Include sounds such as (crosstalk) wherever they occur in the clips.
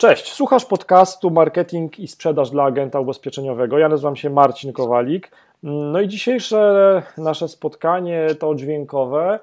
Cześć, słuchasz podcastu Marketing i Sprzedaż dla Agenta Ubezpieczeniowego. Ja nazywam się Marcin Kowalik. No i dzisiejsze nasze spotkanie, to dźwiękowe,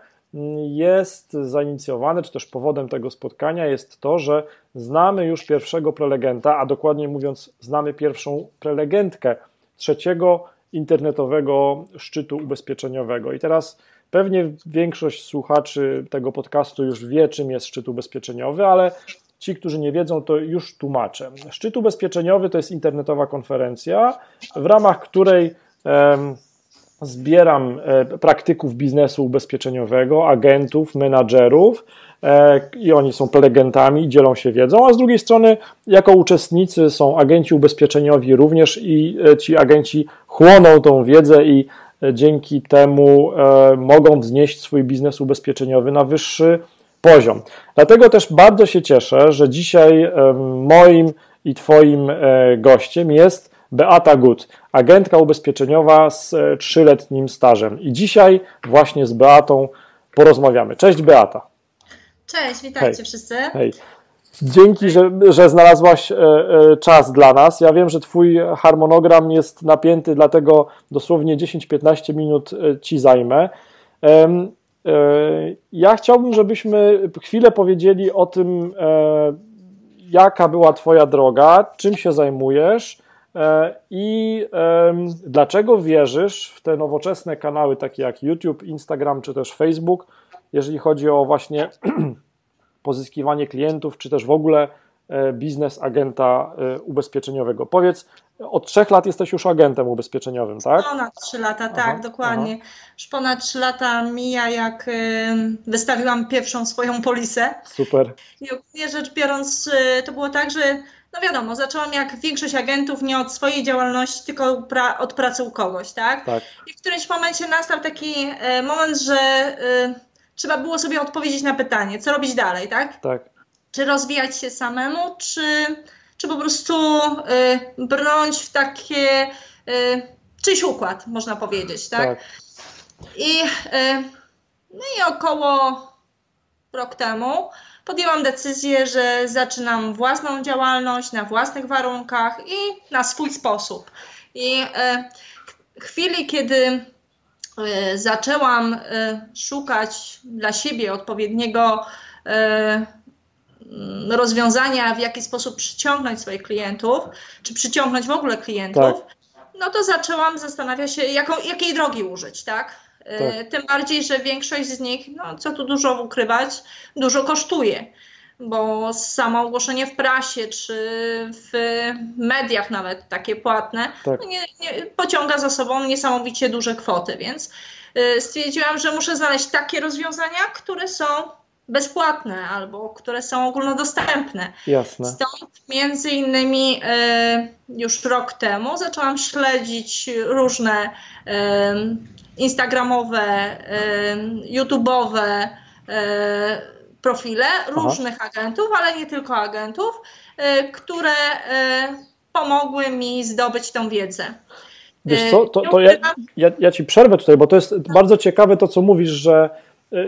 jest zainicjowane, czy też powodem tego spotkania jest to, że znamy już pierwszego prelegenta, a dokładnie mówiąc, znamy pierwszą prelegentkę trzeciego internetowego szczytu ubezpieczeniowego. I teraz pewnie większość słuchaczy tego podcastu już wie, czym jest szczyt ubezpieczeniowy, ale Ci, którzy nie wiedzą, to już tłumaczę. Szczyt ubezpieczeniowy to jest internetowa konferencja, w ramach której zbieram e, praktyków biznesu ubezpieczeniowego, agentów, menadżerów e, i oni są prelegentami, dzielą się wiedzą, a z drugiej strony jako uczestnicy są agenci ubezpieczeniowi również i e, ci agenci chłoną tą wiedzę i dzięki temu mogą wznieść swój biznes ubezpieczeniowy na wyższy poziom. Dlatego też bardzo się cieszę, że dzisiaj moim i Twoim e, gościem jest Beata Gut, agentka ubezpieczeniowa z e, trzyletnim stażem. I dzisiaj właśnie z Beatą porozmawiamy. Cześć Beata. Cześć, witajcie Hej. wszyscy. Hej. Dzięki, że, że znalazłaś e, czas dla nas. Ja wiem, że Twój harmonogram jest napięty, dlatego dosłownie 10-15 minut Ci zajmę. E, ja chciałbym, żebyśmy chwilę powiedzieli o tym, e, jaka była Twoja droga, czym się zajmujesz e, i dlaczego wierzysz w te nowoczesne kanały, takie jak YouTube, Instagram czy też Facebook, jeżeli chodzi o właśnie (clears throat) pozyskiwanie klientów, czy też w ogóle biznes agenta ubezpieczeniowego. Powiedz, od trzech lat jesteś już agentem ubezpieczeniowym, tak? Ponad trzy lata, tak, aha, dokładnie. Aha. Już ponad trzy lata mija, jak y, wystawiłam pierwszą swoją polisę. Super. I ogólnie rzecz biorąc, to było tak, że no wiadomo, zaczęłam jak większość agentów nie od swojej działalności, tylko pra od pracy u kogoś, tak? tak? I w którymś momencie nastał taki moment, że trzeba było sobie odpowiedzieć na pytanie, co robić dalej, tak? Tak. Czy rozwijać się samemu, czy czy po prostu y, brnąć w takie y, czyjś układ, można powiedzieć, tak? tak. I, y, no i około rok temu podjęłam decyzję, że zaczynam własną działalność na własnych warunkach i na swój sposób. I w chwili, kiedy zaczęłam szukać dla siebie odpowiedniego Mm, rozwiązania, w jaki sposób przyciągnąć swoich klientów, czy przyciągnąć w ogóle klientów, tak. no to zaczęłam zastanawiać się, jaką, jakiej drogi użyć, tak? E, tak? Tym bardziej, że większość z nich, no co tu dużo ukrywać, dużo kosztuje bo samo ogłoszenie w prasie czy w mediach nawet takie płatne tak. nie, nie, pociąga za sobą niesamowicie duże kwoty, więc e, stwierdziłam, że muszę znaleźć takie rozwiązania, które są bezpłatne albo które są ogólnodostępne. Jasne. Stąd między innymi e, już rok temu zaczęłam śledzić różne e, instagramowe, e, youtube'owe profile Aha. różnych agentów, ale nie tylko agentów, które pomogły mi zdobyć tą wiedzę. Wiesz co, to, to ja, ja, ja, ci przerwę tutaj, bo to jest bardzo ciekawe to, co mówisz, że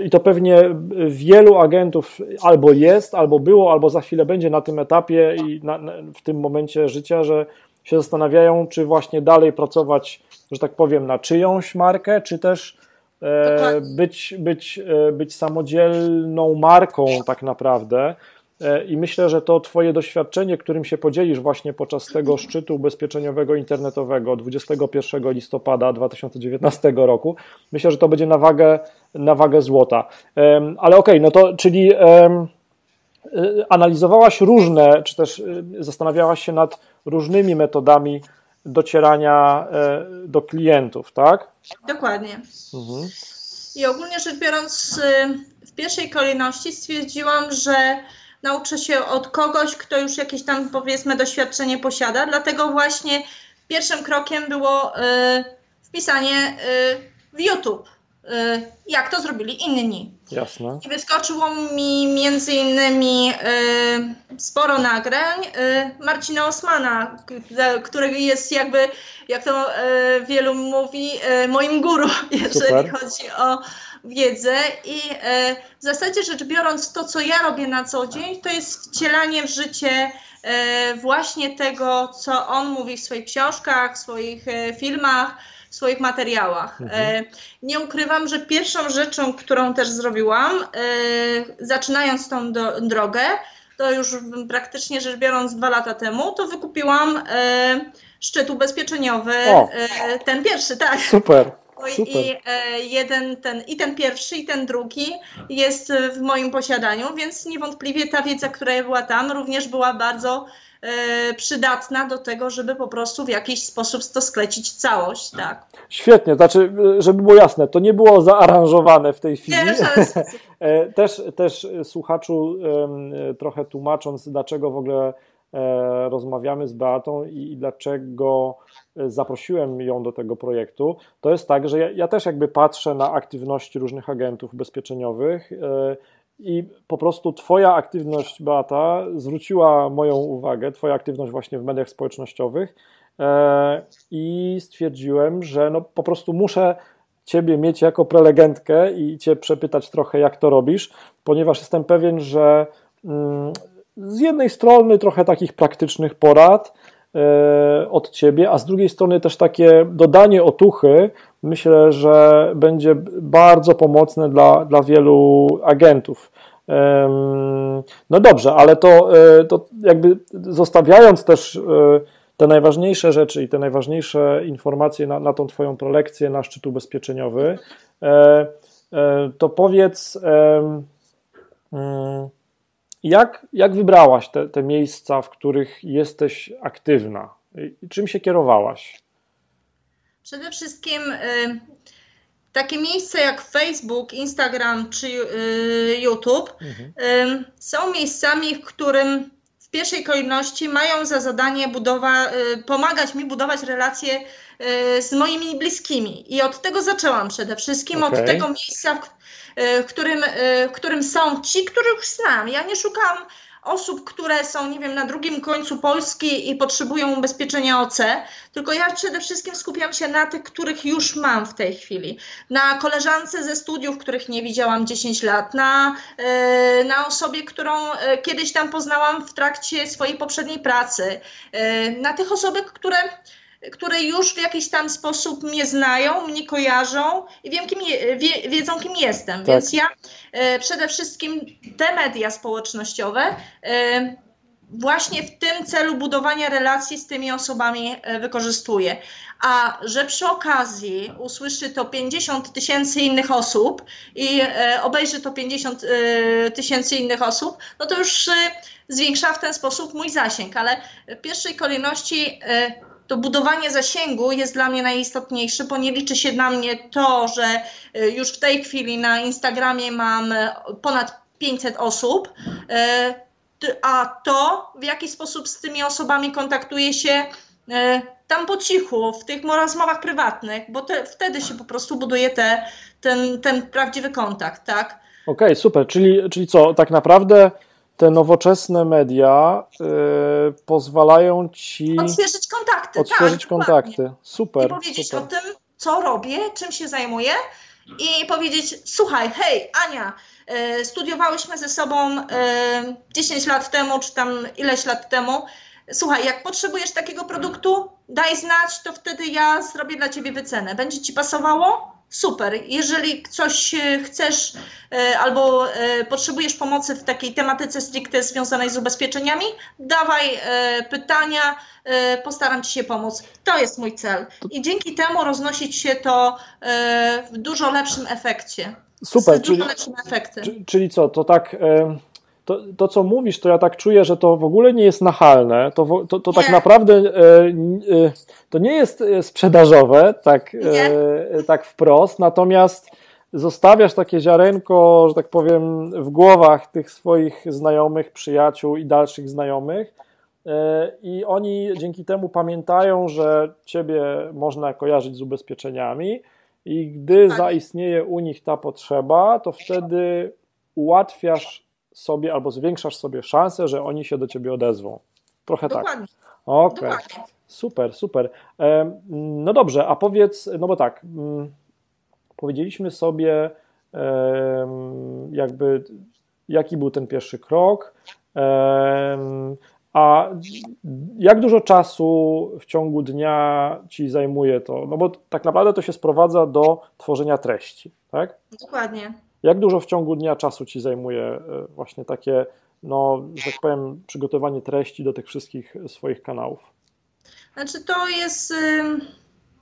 i to pewnie wielu agentów albo jest, albo było, albo za chwilę będzie na tym etapie i na, na, w tym momencie życia, że się zastanawiają, czy właśnie dalej pracować, że tak powiem, na czyjąś markę, czy też e, być, być, e, być samodzielną marką tak naprawdę. E, I myślę, że to Twoje doświadczenie, którym się podzielisz właśnie podczas tego szczytu ubezpieczeniowego internetowego 21 listopada 2019 roku, myślę, że to będzie na wagę, na wagę złota. Ale okej, okay, no to czyli e, analizowałaś różne, czy też e, zastanawiałaś się nad różnymi metodami docierania do klientów, tak? Dokładnie. Mhm. I ogólnie rzecz biorąc, w pierwszej kolejności stwierdziłam, że nauczę się od kogoś, kto już jakieś tam powiedzmy doświadczenie posiada. Dlatego właśnie pierwszym krokiem było y, wpisanie y, w YouTube. Y, jak to zrobili inni. Jasne. I wyskoczyło mi między innymi y, sporo nagrań y, Marcina Osmana, który jest jakby, jak to y, wielu mówi, moim guru, (laughs) jeżeli Super. chodzi o wiedzę i e, w zasadzie rzecz biorąc to, co ja robię na co dzień, to jest wcielanie w życie e, właśnie tego, co on mówi w swoich książkach, w swoich e, filmach, w swoich materiałach. Mhm. Nie ukrywam, że pierwszą rzeczą, którą też zrobiłam, zaczynając tą do, drogę, to już praktycznie rzecz biorąc dwa lata temu, to wykupiłam szczyt ubezpieczeniowy, o. ten pierwszy, tak. Super. Super. I e, jeden ten, i ten pierwszy, i ten drugi jest w moim posiadaniu, więc niewątpliwie ta wiedza, która była tam, również była bardzo e, przydatna do tego, żeby po prostu w jakiś sposób to sklecić całość, tak. Świetnie, znaczy, żeby było jasne, to nie było zaaranżowane w tej chwili. Nie, (laughs) e, też, też słuchaczu trochę tłumacząc, dlaczego w ogóle rozmawiamy z Beatą i dlaczego zaprosiłem ją do tego projektu, to jest tak, że ja, ja też jakby patrzę na aktywności różnych agentów ubezpieczeniowych e, i po prostu Twoja aktywność, Beata, zwróciła moją uwagę, Twoja aktywność właśnie w mediach społecznościowych e, i stwierdziłem, że no po prostu muszę Ciebie mieć jako prelegentkę i Cię przepytać trochę, jak to robisz, ponieważ jestem pewien, że mm, z jednej strony trochę takich praktycznych porad, od ciebie, a z drugiej strony też takie dodanie otuchy, myślę, że będzie bardzo pomocne dla, dla wielu agentów. No dobrze, ale to, e, to jakby zostawiając też e, te najważniejsze rzeczy i te najważniejsze informacje na, na tą Twoją prolekcję na szczyt ubezpieczeniowy, to powiedz, mm, jak, jak wybrałaś te, te miejsca, w których jesteś aktywna? Czym się kierowałaś? Przede wszystkim y, takie miejsca jak Facebook, Instagram czy y, YouTube mhm. y, są miejscami, w którym w pierwszej kolejności mają za zadanie budowa, y, pomagać mi budować relacje y, z moimi bliskimi. I od tego zaczęłam przede wszystkim, okay. od tego miejsca, w, y, w, którym, w którym są ci, których znam. Ja nie szukam osób, które są, nie wiem, na drugim końcu Polski i potrzebują ubezpieczenia OC, tylko ja przede wszystkim skupiam się na tych, których już mam w tej chwili. Na koleżance ze studiów, których nie widziałam 10 lat, na, e, na osobie, którą e, kiedyś tam poznałam w trakcie swojej poprzedniej pracy, e, na tych osobach, które które już w jakiś tam sposób mnie znają, mnie kojarzą i wiem, kim je, wie, wiedzą, kim jestem. Tak. Więc ja e, przede wszystkim te media społecznościowe e, właśnie w tym celu budowania relacji z tymi osobami e, wykorzystuję. A że przy okazji usłyszy to 50 tysięcy innych osób i e, obejrzy to 50 e, tysięcy innych osób, no to już e, zwiększa w ten sposób mój zasięg. Ale w pierwszej kolejności to budowanie zasięgu jest dla mnie najistotniejsze, bo nie liczy się dla mnie to, że y, już w tej chwili na Instagramie mam y, ponad 500 osób, y, a to, w jaki sposób z tymi osobami kontaktuję się tam po cichu, w tych rozmowach prywatnych, bo te, wtedy się po prostu buduje te, ten, ten prawdziwy kontakt, tak? Okej, okay, super, czyli, czyli co, tak naprawdę te nowoczesne media y, pozwalają ci odświeżyć kontakty. Odświeżyć tak, kontakty. Dokładnie. Super. I powiedzieć super. o tym, co robię, czym się zajmuję i powiedzieć: Słuchaj, hej, Ania, y, studiowałyśmy ze sobą y, 10 lat temu, czy tam ileś lat temu. Słuchaj, jak potrzebujesz takiego produktu, daj znać, to wtedy ja zrobię dla ciebie wycenę. Będzie ci pasowało? Super. Jeżeli coś e, chcesz e, albo e, potrzebujesz pomocy w takiej tematyce stricte związanej z ubezpieczeniami, dawaj pytania, postaram Ci się pomóc. To jest mój cel. I dzięki temu roznosić się to w dużo lepszym efekcie. Super, czyli, czyli, czyli co, to tak to, to, co mówisz, to ja tak czuję, że to w ogóle nie jest nachalne. To, to, to tak naprawdę e, e, to nie jest e, sprzedażowe, tak, tak wprost, natomiast zostawiasz takie ziarenko, że tak powiem, w głowach tych swoich znajomych, przyjaciół i dalszych znajomych. I oni dzięki temu pamiętają, że ciebie można kojarzyć z ubezpieczeniami, i gdy tak. zaistnieje u nich ta potrzeba, to wtedy ułatwiasz sobie albo zwiększasz sobie szansę, że oni się do ciebie odezwą. Trochę tak. Dokładnie. tak. Okej. Okay. Super, super. No dobrze, a powiedz, no bo tak, mm, powiedzieliśmy sobie jakby jaki był ten pierwszy krok, a jak dużo czasu w ciągu dnia ci zajmuje to? No bo tak naprawdę to się sprowadza do tworzenia treści, tak? Dokładnie. Jak dużo w ciągu dnia czasu ci zajmuje e, właśnie takie, no, że tak powiem, przygotowanie treści do tych wszystkich swoich kanałów? Znaczy to jest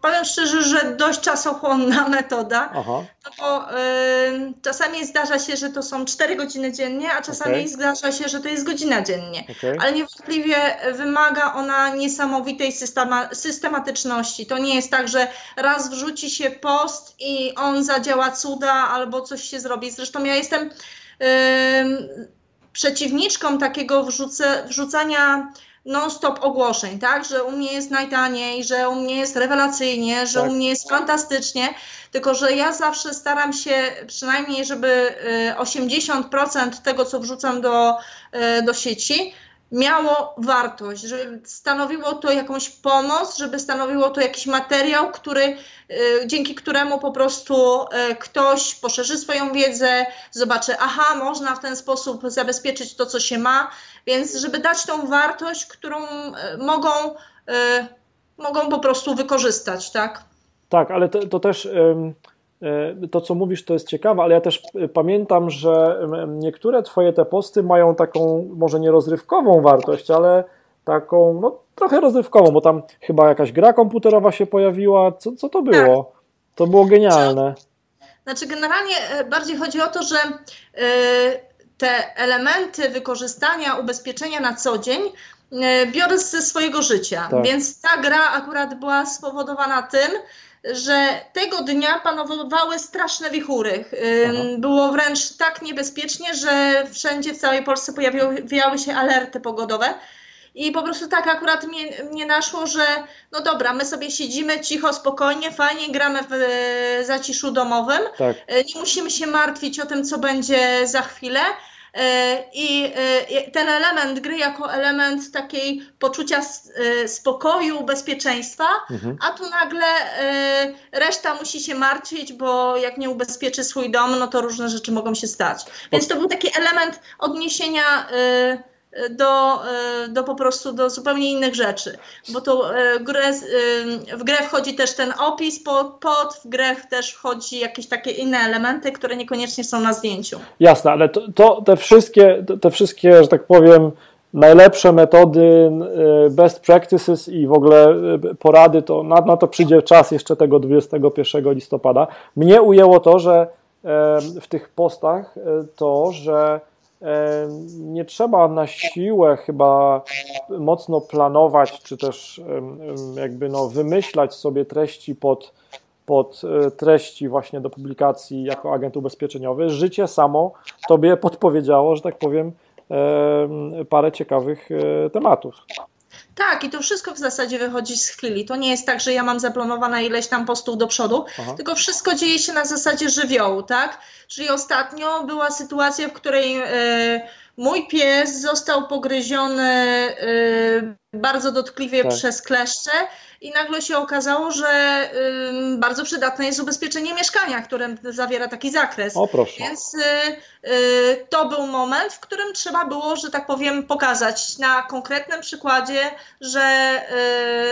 powiem szczerze, że dość czasochłonna metoda, Aha. no bo y, czasami zdarza się, że to są 4 godziny dziennie, a czasami okay. zdarza się, że to jest godzina dziennie. Okay. Ale niewątpliwie wymaga ona niesamowitej systema, systematyczności. To nie jest tak, że raz wrzuci się post i on zadziała cuda albo coś się zrobi. Zresztą ja jestem y, przeciwniczką takiego wrzuce, wrzucania non-stop ogłoszeń, tak? Że u mnie jest najtaniej, że u mnie jest rewelacyjnie, że tak. u mnie jest fantastycznie, tylko że ja zawsze staram się przynajmniej, żeby 80% y, tego, co wrzucam do, y, do sieci, miało wartość, żeby stanowiło to jakąś pomoc, żeby stanowiło to jakiś materiał, który, y, dzięki któremu po prostu y, ktoś poszerzy swoją wiedzę, zobaczy, aha, można w ten sposób zabezpieczyć to, co się ma, więc żeby dać tą wartość, którą y, mogą, mogą po prostu wykorzystać, tak? Tak, ale to, to też to, co mówisz, to jest ciekawe, ale ja też e, pamiętam, że niektóre Twoje te posty mają taką, może nie rozrywkową wartość, ale taką, no trochę rozrywkową, bo tam chyba jakaś gra komputerowa się pojawiła. Co, co to było? Tak. To było genialne. Znaczy, generalnie e, bardziej chodzi o to, że te elementy wykorzystania ubezpieczenia na co dzień biorę ze swojego życia. Tak. Więc ta gra akurat była spowodowana tym, że tego dnia panowały straszne wichury. Było wręcz tak niebezpiecznie, że wszędzie w całej Polsce pojawiały się alerty pogodowe. I po prostu tak akurat mnie, mnie naszło, że no dobra, my sobie siedzimy cicho, spokojnie, fajnie, gramy w zaciszu domowym. Tak. Nie musimy się martwić o tym, co będzie za chwilę. E, I e, ten element gry jako element takiej poczucia e, spokoju, bezpieczeństwa, mhm. a tu nagle reszta musi się martwić, bo jak nie ubezpieczy swój dom, no to różne rzeczy mogą się stać. Więc to był taki element odniesienia do, e, do po prostu do zupełnie innych rzeczy, bo to e, grę, w grę wchodzi też ten opis pod, pod, w grę też wchodzi jakieś takie inne elementy, które niekoniecznie są na zdjęciu. Jasne, ale to, to te wszystkie, te wszystkie, że tak powiem, najlepsze metody, e, best practices i w ogóle porady, to na, na to przyjdzie czas jeszcze tego 21 listopada. Mnie ujęło to, że w tych postach to, że nie trzeba na siłę chyba mocno planować, czy też jakby no wymyślać sobie treści pod, pod e, treści właśnie do publikacji jako agent ubezpieczeniowy. Życie samo tobie podpowiedziało, że tak powiem, parę ciekawych e, tematów. Tak, i to wszystko w zasadzie wychodzi z chwili. To nie jest tak, że ja mam zaplanowane ileś tam postów do przodu, Aha. tylko wszystko dzieje się na zasadzie żywiołu, tak? Czyli ostatnio była sytuacja, w której e, mój pies został pogryziony e, bardzo dotkliwie tak. przez kleszcze i nagle się okazało, że y, bardzo przydatne jest ubezpieczenie mieszkania, które zawiera taki zakres. O proszę. Więc y, y, to był moment, w którym trzeba było, że tak powiem, pokazać na konkretnym przykładzie, że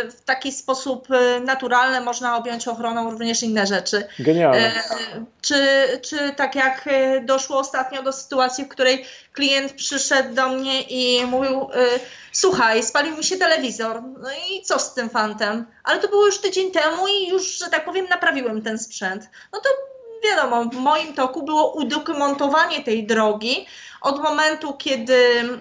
y, w taki sposób y, naturalny można objąć ochroną również inne rzeczy. Genialne. Y, czy, czy tak jak doszło ostatnio do sytuacji, w której klient przyszedł do mnie i mówił słuchaj, spalił mi się telewizor, no i co z tym fantem? Ale to było już tydzień temu i już, że tak powiem, naprawiłem ten sprzęt. No to wiadomo, w moim toku było udokumentowanie tej drogi od momentu, kiedy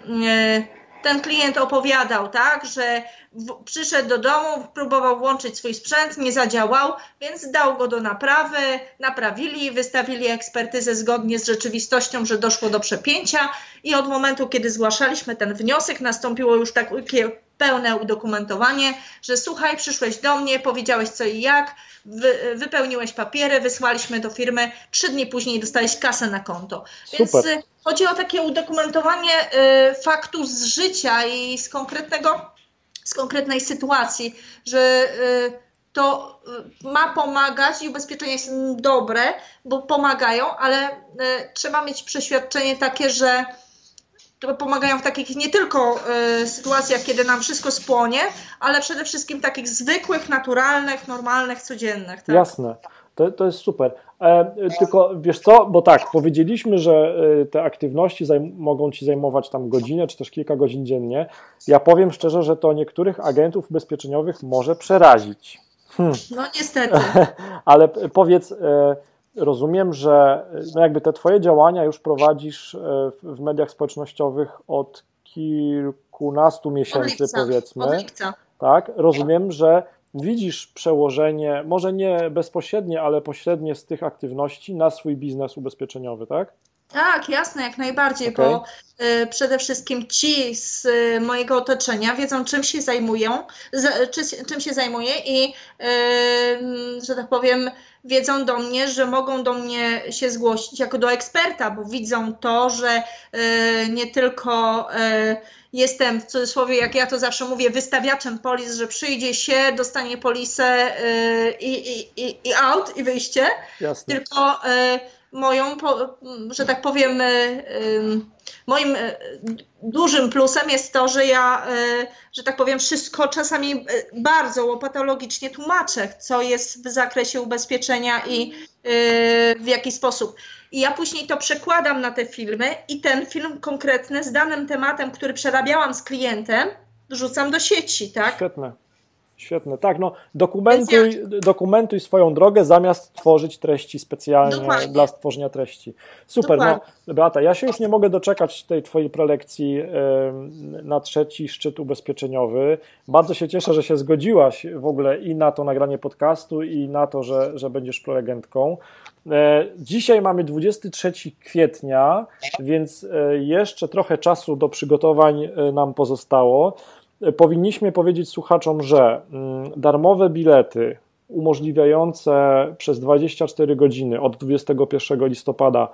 mm, ten klient opowiadał, tak, że w, przyszedł do domu, próbował włączyć swój sprzęt, nie zadziałał, więc dał go do naprawy, naprawili, wystawili ekspertyzę zgodnie z rzeczywistością, że doszło do przepięcia i od momentu, kiedy zgłaszaliśmy ten wniosek, nastąpiło już takie pełne udokumentowanie, że słuchaj, przyszłeś do mnie, powiedziałeś co i jak, wy, wypełniłeś papiery, wysłaliśmy do firmy, trzy dni później dostałeś kasę na konto. Super. Więc chodzi o takie udokumentowanie y, faktu z życia i z konkretnego z konkretnej sytuacji, że y, to ma pomagać i ubezpieczenia są dobre, bo pomagają, ale trzeba mieć przeświadczenie takie, że pomagają w takich nie tylko y, sytuacjach, kiedy nam wszystko spłonie, ale przede wszystkim takich zwykłych, naturalnych, normalnych, codziennych. Tak? Jasne. To, to jest super. E, tylko wiesz co, bo tak, powiedzieliśmy, że e, te aktywności mogą ci zajmować tam godzinę czy też kilka godzin dziennie. Ja powiem szczerze, że to niektórych agentów ubezpieczeniowych może przerazić. Hmm. No niestety. (laughs) Ale powiedz, e, rozumiem, że no jakby te Twoje działania już prowadzisz e, w mediach społecznościowych od kilkunastu miesięcy, od powiedzmy. Od lipca. Tak, rozumiem, że widzisz przełożenie, może nie bezpośrednie, ale pośrednie z tych aktywności na swój biznes ubezpieczeniowy, tak? Tak, jasne, jak najbardziej, okay. bo y, przede wszystkim ci z y, mojego otoczenia wiedzą, czym się zajmują, z, czy, czym się zajmuję i, y, że tak powiem, wiedzą do mnie, że mogą do mnie się zgłosić jako do eksperta, bo widzą to, że nie tylko jestem w cudzysłowie, jak ja to zawsze mówię, wystawiaczem polis, że przyjdzie się, dostanie polisę i, i, i out i wyjście, Jasne. tylko moją, że tak powiem, y, y, moim y, dużym plusem jest to, że ja, że tak powiem, wszystko czasami bardzo łopatologicznie tłumaczę, co jest w zakresie ubezpieczenia i w jaki sposób. I ja później to przekładam na te filmy i ten film konkretny z danym tematem, który przerabiałam z klientem, wrzucam do sieci, tak? Świetne. Świetne, tak, no dokumentuj, dokumentuj swoją drogę zamiast tworzyć treści specjalnie Dokładnie. dla stworzenia treści. Super, no, Dokładnie. no Beata, ja się już nie mogę doczekać tej Twojej prelekcji na trzeci szczyt ubezpieczeniowy. Bardzo się cieszę, że się zgodziłaś w ogóle i na to nagranie podcastu i na to, że, że będziesz prelegentką. E, dzisiaj mamy 23 kwietnia, więc e, jeszcze trochę czasu do przygotowań e, nam pozostało powinniśmy powiedzieć słuchaczom, że mm, darmowe bilety umożliwiające przez 24 godziny od 21 listopada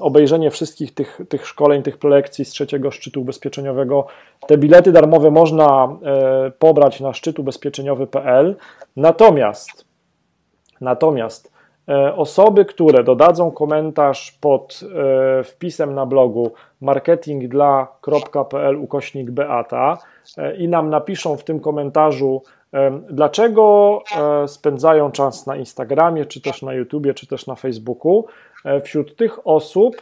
obejrzenie wszystkich tych, tych szkoleń, tych prelekcji z trzeciego szczytu ubezpieczeniowego. Te bilety darmowe można e, pobrać na szczytubezpieczeniowy.pl. Natomiast, natomiast osoby, które dodadzą komentarz pod e, wpisem na blogu marketingdla.pl ukośnik Beata, E, i nam napiszą w tym komentarzu, e, dlaczego e, spędzają czas na Instagramie, czy też na YouTubie, czy też na Facebooku. Wśród tych osób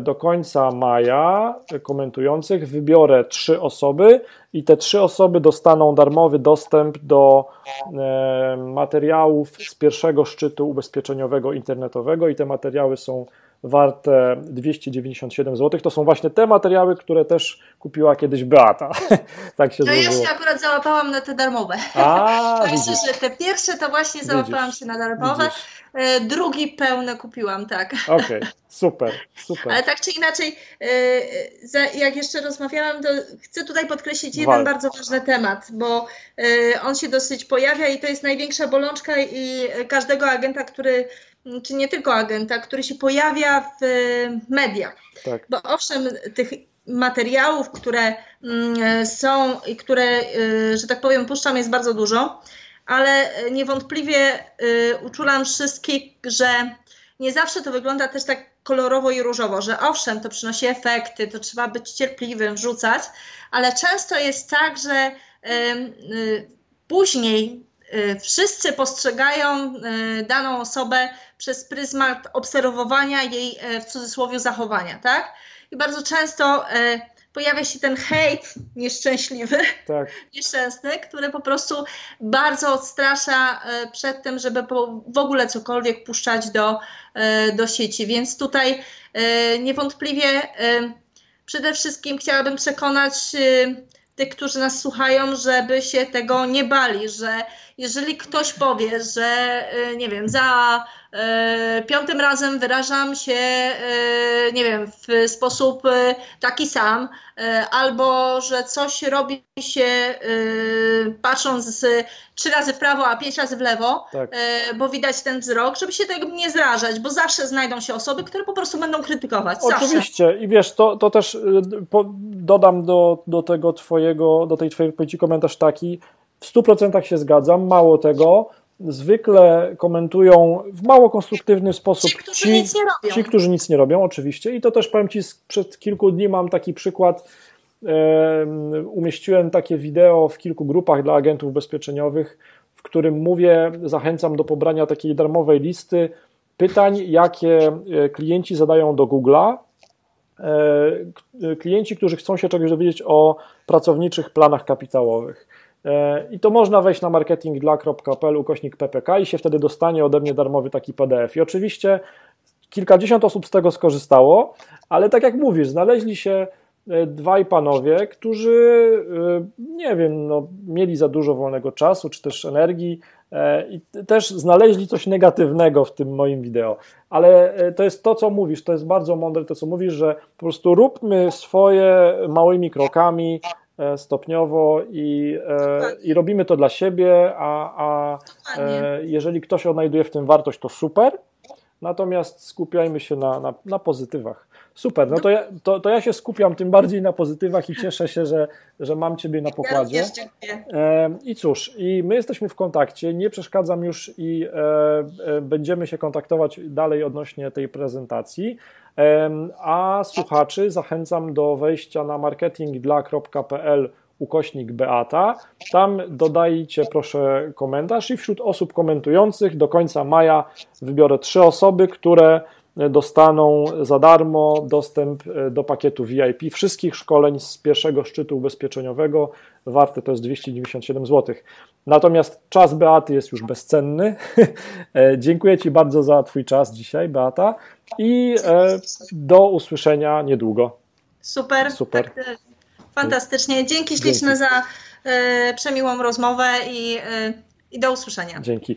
do końca maja komentujących wybiorę trzy osoby i te trzy osoby dostaną darmowy dostęp do materiałów z pierwszego szczytu ubezpieczeniowego internetowego i te materiały są warte 297 zł. To są właśnie te materiały, które też kupiła kiedyś Beata. (laughs) tak się no złożyło. ja się akurat załapałam na te darmowe. A, (laughs) Także, że te pierwsze to właśnie załapałam widzisz, się na darmowe. Widzisz. E, drugi pełne kupiłam, tak. Okej, okay, (laughs) super, super. Ale tak czy inaczej, e, jak jeszcze rozmawiałam, to chcę tutaj podkreślić jeden Wal. bardzo ważny temat, bo e, on się dosyć pojawia i to jest największa bolączka i każdego agenta, który czy nie tylko agenta, który się pojawia w mediach. Tak. Bo owszem, tych materiałów, które mm, są i które, że tak powiem, puszczam jest bardzo dużo, ale niewątpliwie y, uczulam wszystkich, że nie zawsze to wygląda też tak kolorowo i różowo, że owszem, to przynosi efekty, to trzeba być cierpliwym, wrzucać, ale często jest tak, że y, później wszyscy postrzegają daną osobę przez pryzmat obserwowania jej w cudzysłowie zachowania, tak? I bardzo często pojawia się ten hejt nieszczęśliwy, tak. (laughs) nieszczęsny, który po prostu bardzo odstrasza e, przed tym, żeby w ogóle cokolwiek puszczać do, e, do sieci. Więc tutaj e, niewątpliwie przede wszystkim chciałabym przekonać tych, którzy nas słuchają, żeby się tego nie bali, że jeżeli ktoś powie, że nie wiem, za E, piątym razem wyrażam się, e, nie wiem, w sposób e, taki sam, albo że coś robi się patrząc trzy razy w prawo, a pięć razy w lewo, tak. bo widać ten wzrok, żeby się tego nie zrażać, bo zawsze znajdą się osoby, które po prostu będą krytykować. Oczywiście zawsze. i wiesz, to, to też dodam do, do tego twojego, do tej twojej wypowiedzi komentarz taki, w 100% się zgadzam. Mało tego, zwykle komentują w mało konstruktywny sposób ci, którzy ci, nic nie robią. Ci, którzy nic nie robią, oczywiście. I to też powiem Ci, przed kilku dni mam taki przykład. Umieściłem takie wideo w kilku grupach dla agentów ubezpieczeniowych, w którym mówię, zachęcam do pobrania takiej darmowej listy pytań, jakie e, klienci zadają do Google'a. E, klienci, którzy chcą się czegoś dowiedzieć o pracowniczych planach kapitałowych. E, I to można wejść na marketingdla.pl ukośnik ppk i się wtedy dostanie ode mnie darmowy taki PDF. I oczywiście kilkadziesiąt osób z tego skorzystało, ale tak jak mówisz, znaleźli się e, dwaj panowie, którzy, e, nie wiem, no, mieli za dużo wolnego czasu czy też energii i też znaleźli coś negatywnego w tym moim wideo. Ale to jest to, co mówisz, to jest bardzo mądre to, co mówisz, że po prostu róbmy swoje małymi krokami, stopniowo i, e, i robimy to dla siebie, a, a e, jeżeli ktoś odnajduje w tym wartość, to super. Natomiast skupiajmy się na, na, na pozytywach. Super, no to ja, to, to ja się skupiam tym bardziej na pozytywach i cieszę się, że, że mam Ciebie na pokładzie. I cóż, i my jesteśmy w kontakcie, nie przeszkadzam już i e, e, będziemy się kontaktować dalej odnośnie tej prezentacji. A słuchaczy zachęcam do wejścia na marketingdla.pl ukośnik Beata. Tam dodajcie proszę komentarz i wśród osób komentujących do końca maja wybiorę trzy osoby, które dostaną za darmo dostęp e, do pakietu VIP wszystkich szkoleń z pierwszego szczytu ubezpieczeniowego. Warte to jest 297 zł. Natomiast czas Beaty jest już bezcenny. (laughs) E, dziękuję Ci bardzo za Twój czas dzisiaj, Beata. I e, do usłyszenia niedługo. Super. Super. Tak, fantastycznie. Dzięki śliczne Dzięki. za przemiłą rozmowę i, i do usłyszenia. Dzięki.